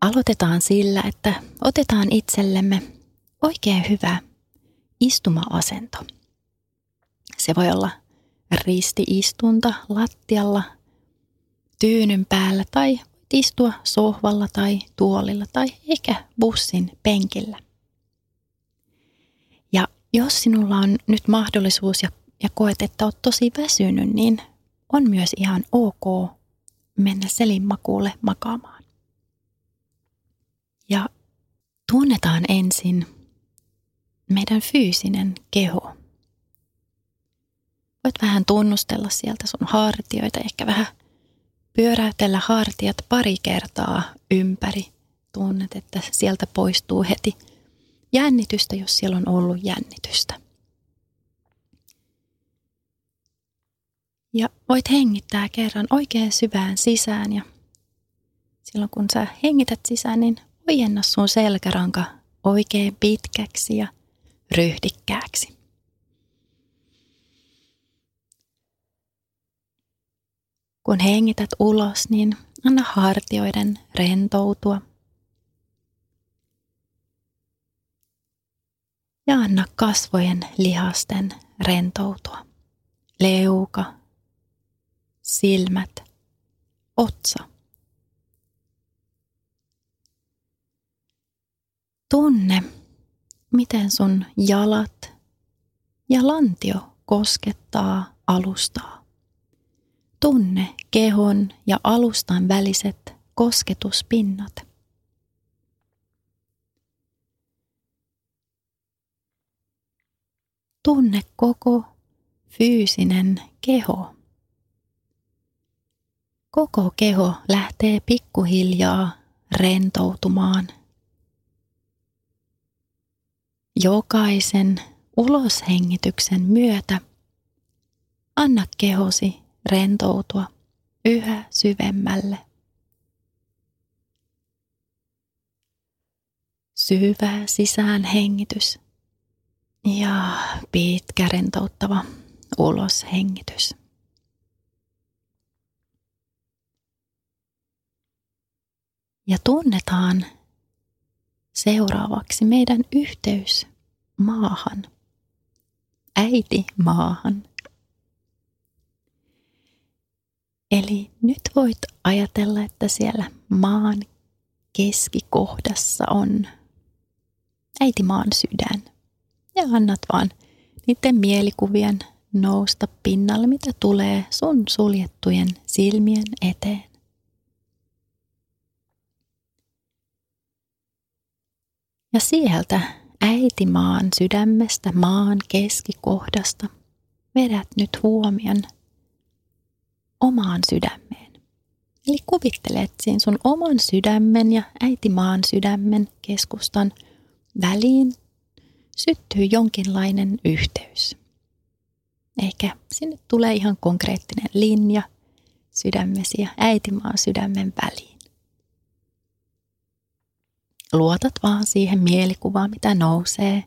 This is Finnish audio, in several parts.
Aloitetaan sillä, että otetaan itsellemme oikein hyvä istuma-asento. Se voi olla ristiistunta lattialla, tyynyn päällä tai istua sohvalla tai tuolilla tai ehkä bussin penkillä. Ja jos sinulla on nyt mahdollisuus ja, ja koet, että olet tosi väsynyt, niin on myös ihan ok mennä selinmakuulle makaamaan. Ja tunnetaan ensin meidän fyysinen keho. Voit vähän tunnustella sieltä sun hartioita, ehkä vähän pyöräytellä hartiat pari kertaa ympäri. Tunnet, että sieltä poistuu heti jännitystä, jos siellä on ollut jännitystä. Ja voit hengittää kerran oikein syvään sisään ja silloin kun sä hengität sisään, niin ojenna sun selkäranka oikein pitkäksi ja ryhdikkääksi. Kun hengität ulos, niin anna hartioiden rentoutua. Ja anna kasvojen lihasten rentoutua. Leuka, silmät, otsa. Tunne, miten sun jalat ja lantio koskettaa alustaa. Tunne kehon ja alustan väliset kosketuspinnat. Tunne koko fyysinen keho. Koko keho lähtee pikkuhiljaa rentoutumaan. Jokaisen uloshengityksen myötä anna kehosi rentoutua yhä syvemmälle. Syvä sisäänhengitys ja pitkä rentouttava uloshengitys. Ja tunnetaan seuraavaksi meidän yhteys maahan, äiti maahan. Eli nyt voit ajatella, että siellä maan keskikohdassa on äitimaan sydän. Ja annat vaan niiden mielikuvien nousta pinnalle, mitä tulee sun suljettujen silmien eteen. Ja sieltä äitimaan sydämestä, maan keskikohdasta, vedät nyt huomion omaan sydämeen. Eli kuvittelet siinä sun oman sydämen ja äitimaan sydämen keskustan väliin syttyy jonkinlainen yhteys. Ehkä sinne tulee ihan konkreettinen linja sydämesi ja äitimaan sydämen väliin luotat vaan siihen mielikuvaan, mitä nousee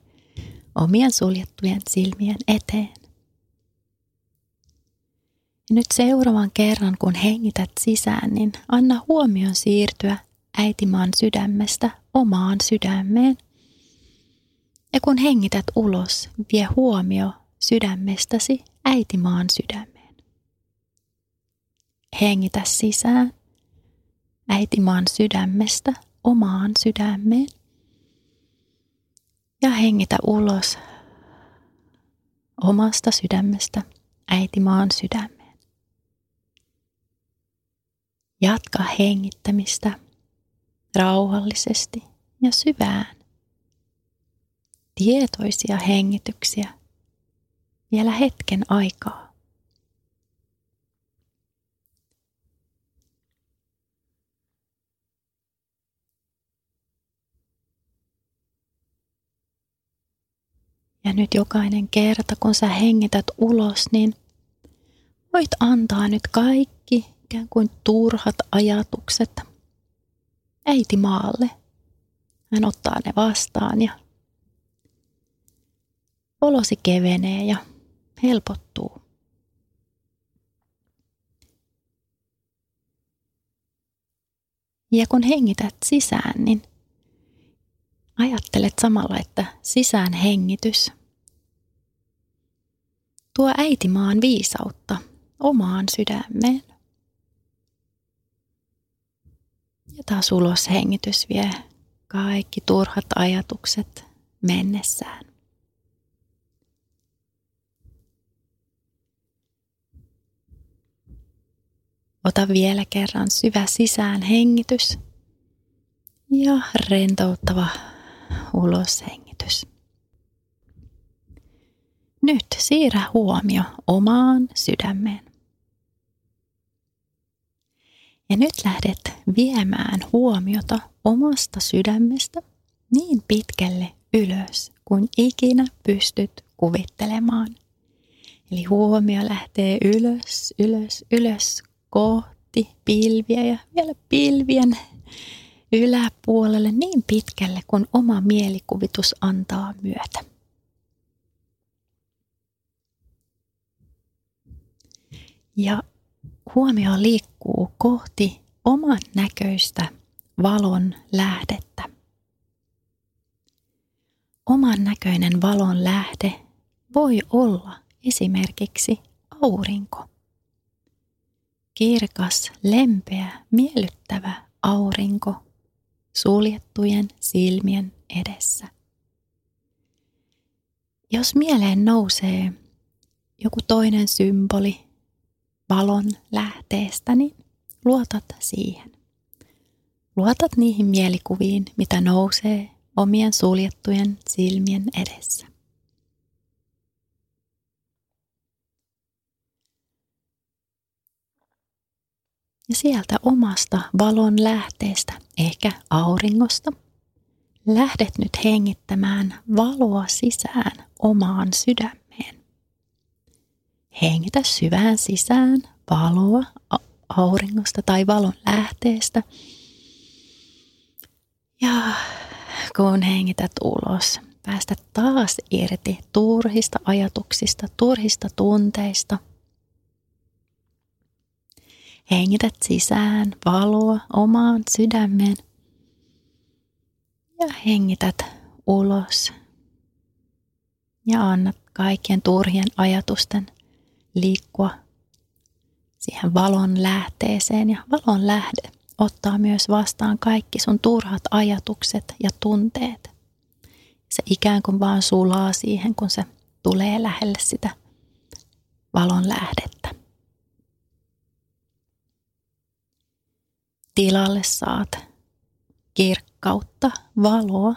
omien suljettujen silmien eteen. Ja nyt seuraavan kerran, kun hengität sisään, niin anna huomion siirtyä äitimaan sydämestä omaan sydämeen. Ja kun hengität ulos, vie huomio sydämestäsi äitimaan sydämeen. Hengitä sisään äitimaan sydämestä omaan sydämeen. Ja hengitä ulos omasta sydämestä äitimaan sydämeen. Jatka hengittämistä rauhallisesti ja syvään. Tietoisia hengityksiä vielä hetken aikaa. Ja nyt jokainen kerta, kun sä hengität ulos, niin voit antaa nyt kaikki ikään kuin turhat ajatukset äiti maalle. Hän ottaa ne vastaan ja olosi kevenee ja helpottuu. Ja kun hengität sisään, niin ajattelet samalla, että sisään hengitys tuo äitimaan viisautta omaan sydämeen. Ja taas ulos hengitys vie kaikki turhat ajatukset mennessään. Ota vielä kerran syvä sisään hengitys ja rentouttava uloshengitys. Nyt siirrä huomio omaan sydämeen. Ja nyt lähdet viemään huomiota omasta sydämestä niin pitkälle ylös kuin ikinä pystyt kuvittelemaan. Eli huomio lähtee ylös, ylös, ylös kohti pilviä ja vielä pilvien yläpuolelle niin pitkälle kuin oma mielikuvitus antaa myötä. Ja huomio liikkuu kohti oman näköistä valon lähdettä. Oman näköinen valon lähde voi olla esimerkiksi aurinko. Kirkas, lempeä, miellyttävä aurinko suljettujen silmien edessä. Jos mieleen nousee joku toinen symboli valon lähteestä, niin luotat siihen. Luotat niihin mielikuviin, mitä nousee omien suljettujen silmien edessä. Ja sieltä omasta valon lähteestä, ehkä auringosta, lähdet nyt hengittämään valoa sisään omaan sydämeen. Hengitä syvään sisään valoa auringosta tai valon lähteestä. Ja kun hengität ulos, päästä taas irti turhista ajatuksista, turhista tunteista – Hengität sisään valoa omaan sydämeen. Ja hengität ulos. Ja annat kaikkien turhien ajatusten liikkua siihen valon lähteeseen ja valon lähde ottaa myös vastaan kaikki sun turhat ajatukset ja tunteet. Se ikään kuin vaan sulaa siihen, kun se tulee lähelle sitä valon lähdettä. tilalle saat kirkkautta, valoa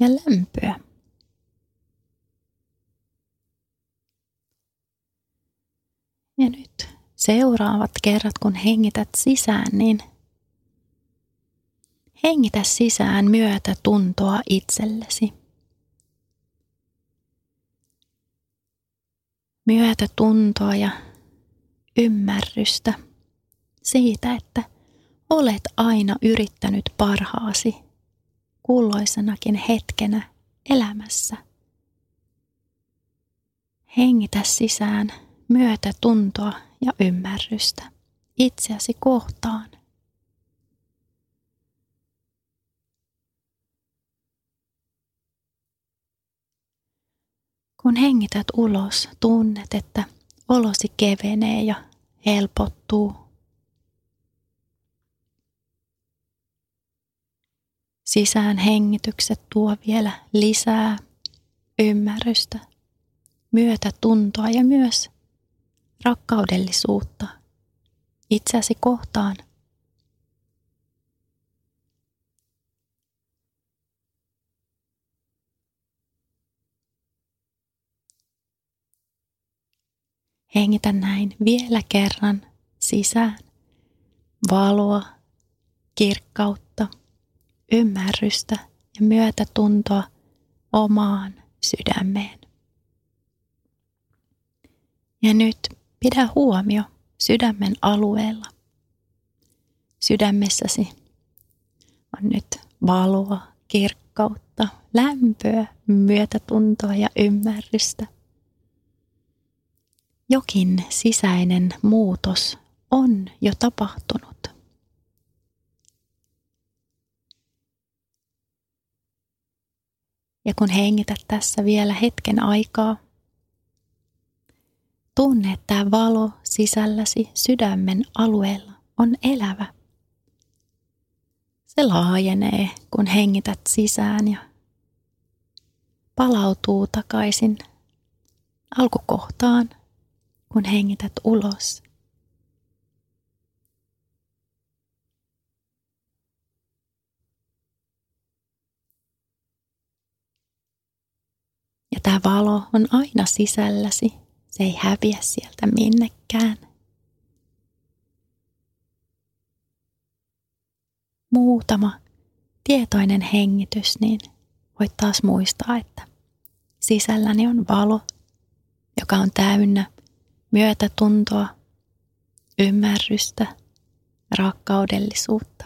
ja lämpöä. Ja nyt seuraavat kerrat, kun hengität sisään, niin hengitä sisään myötä tuntoa itsellesi. Myötä tuntoa ja ymmärrystä siitä, että – Olet aina yrittänyt parhaasi kulloisenakin hetkenä elämässä. Hengitä sisään myötätuntoa ja ymmärrystä itseäsi kohtaan. Kun hengität ulos, tunnet, että olosi kevenee ja helpottuu Sisään hengitykset tuo vielä lisää ymmärrystä, myötätuntoa ja myös rakkaudellisuutta itseäsi kohtaan. Hengitä näin vielä kerran sisään valoa, kirkkautta ymmärrystä ja myötätuntoa omaan sydämeen. Ja nyt pidä huomio sydämen alueella. Sydämessäsi on nyt valoa, kirkkautta, lämpöä, myötätuntoa ja ymmärrystä. Jokin sisäinen muutos on jo tapahtunut. Ja kun hengität tässä vielä hetken aikaa, tunne, että valo sisälläsi sydämen alueella on elävä. Se laajenee, kun hengität sisään ja palautuu takaisin alkukohtaan, kun hengität ulos. Ja tämä valo on aina sisälläsi. Se ei häviä sieltä minnekään. Muutama tietoinen hengitys, niin voit taas muistaa, että sisälläni on valo, joka on täynnä myötätuntoa, ymmärrystä, rakkaudellisuutta.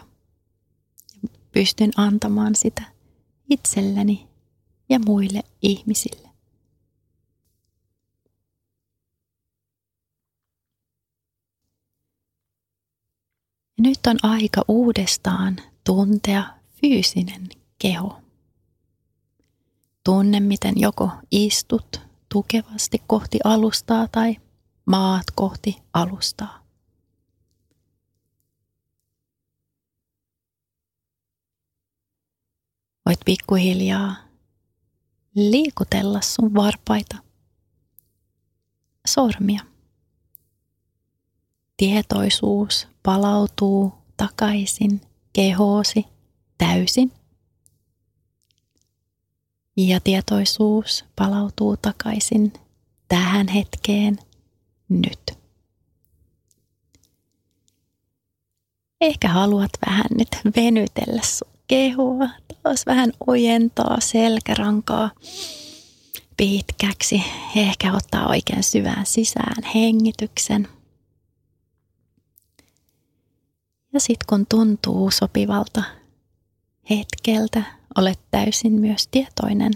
Pystyn antamaan sitä itselleni ja muille ihmisille. Ja nyt on aika uudestaan tuntea fyysinen keho. Tunne, miten joko istut tukevasti kohti alustaa tai maat kohti alustaa. Voit pikkuhiljaa liikutella sun varpaita, sormia. Tietoisuus palautuu takaisin kehoosi täysin. Ja tietoisuus palautuu takaisin tähän hetkeen nyt. Ehkä haluat vähän nyt venytellä sun kehoa, taas vähän ojentaa selkärankaa pitkäksi. Ehkä ottaa oikein syvään sisään hengityksen. Ja sitten kun tuntuu sopivalta hetkeltä, olet täysin myös tietoinen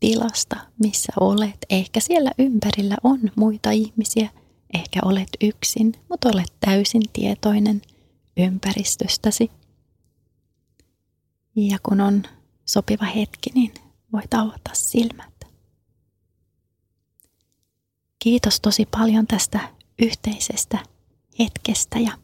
tilasta, missä olet. Ehkä siellä ympärillä on muita ihmisiä, ehkä olet yksin, mutta olet täysin tietoinen ympäristöstäsi. Ja kun on sopiva hetki, niin voit avata silmät. Kiitos tosi paljon tästä yhteisestä hetkestä ja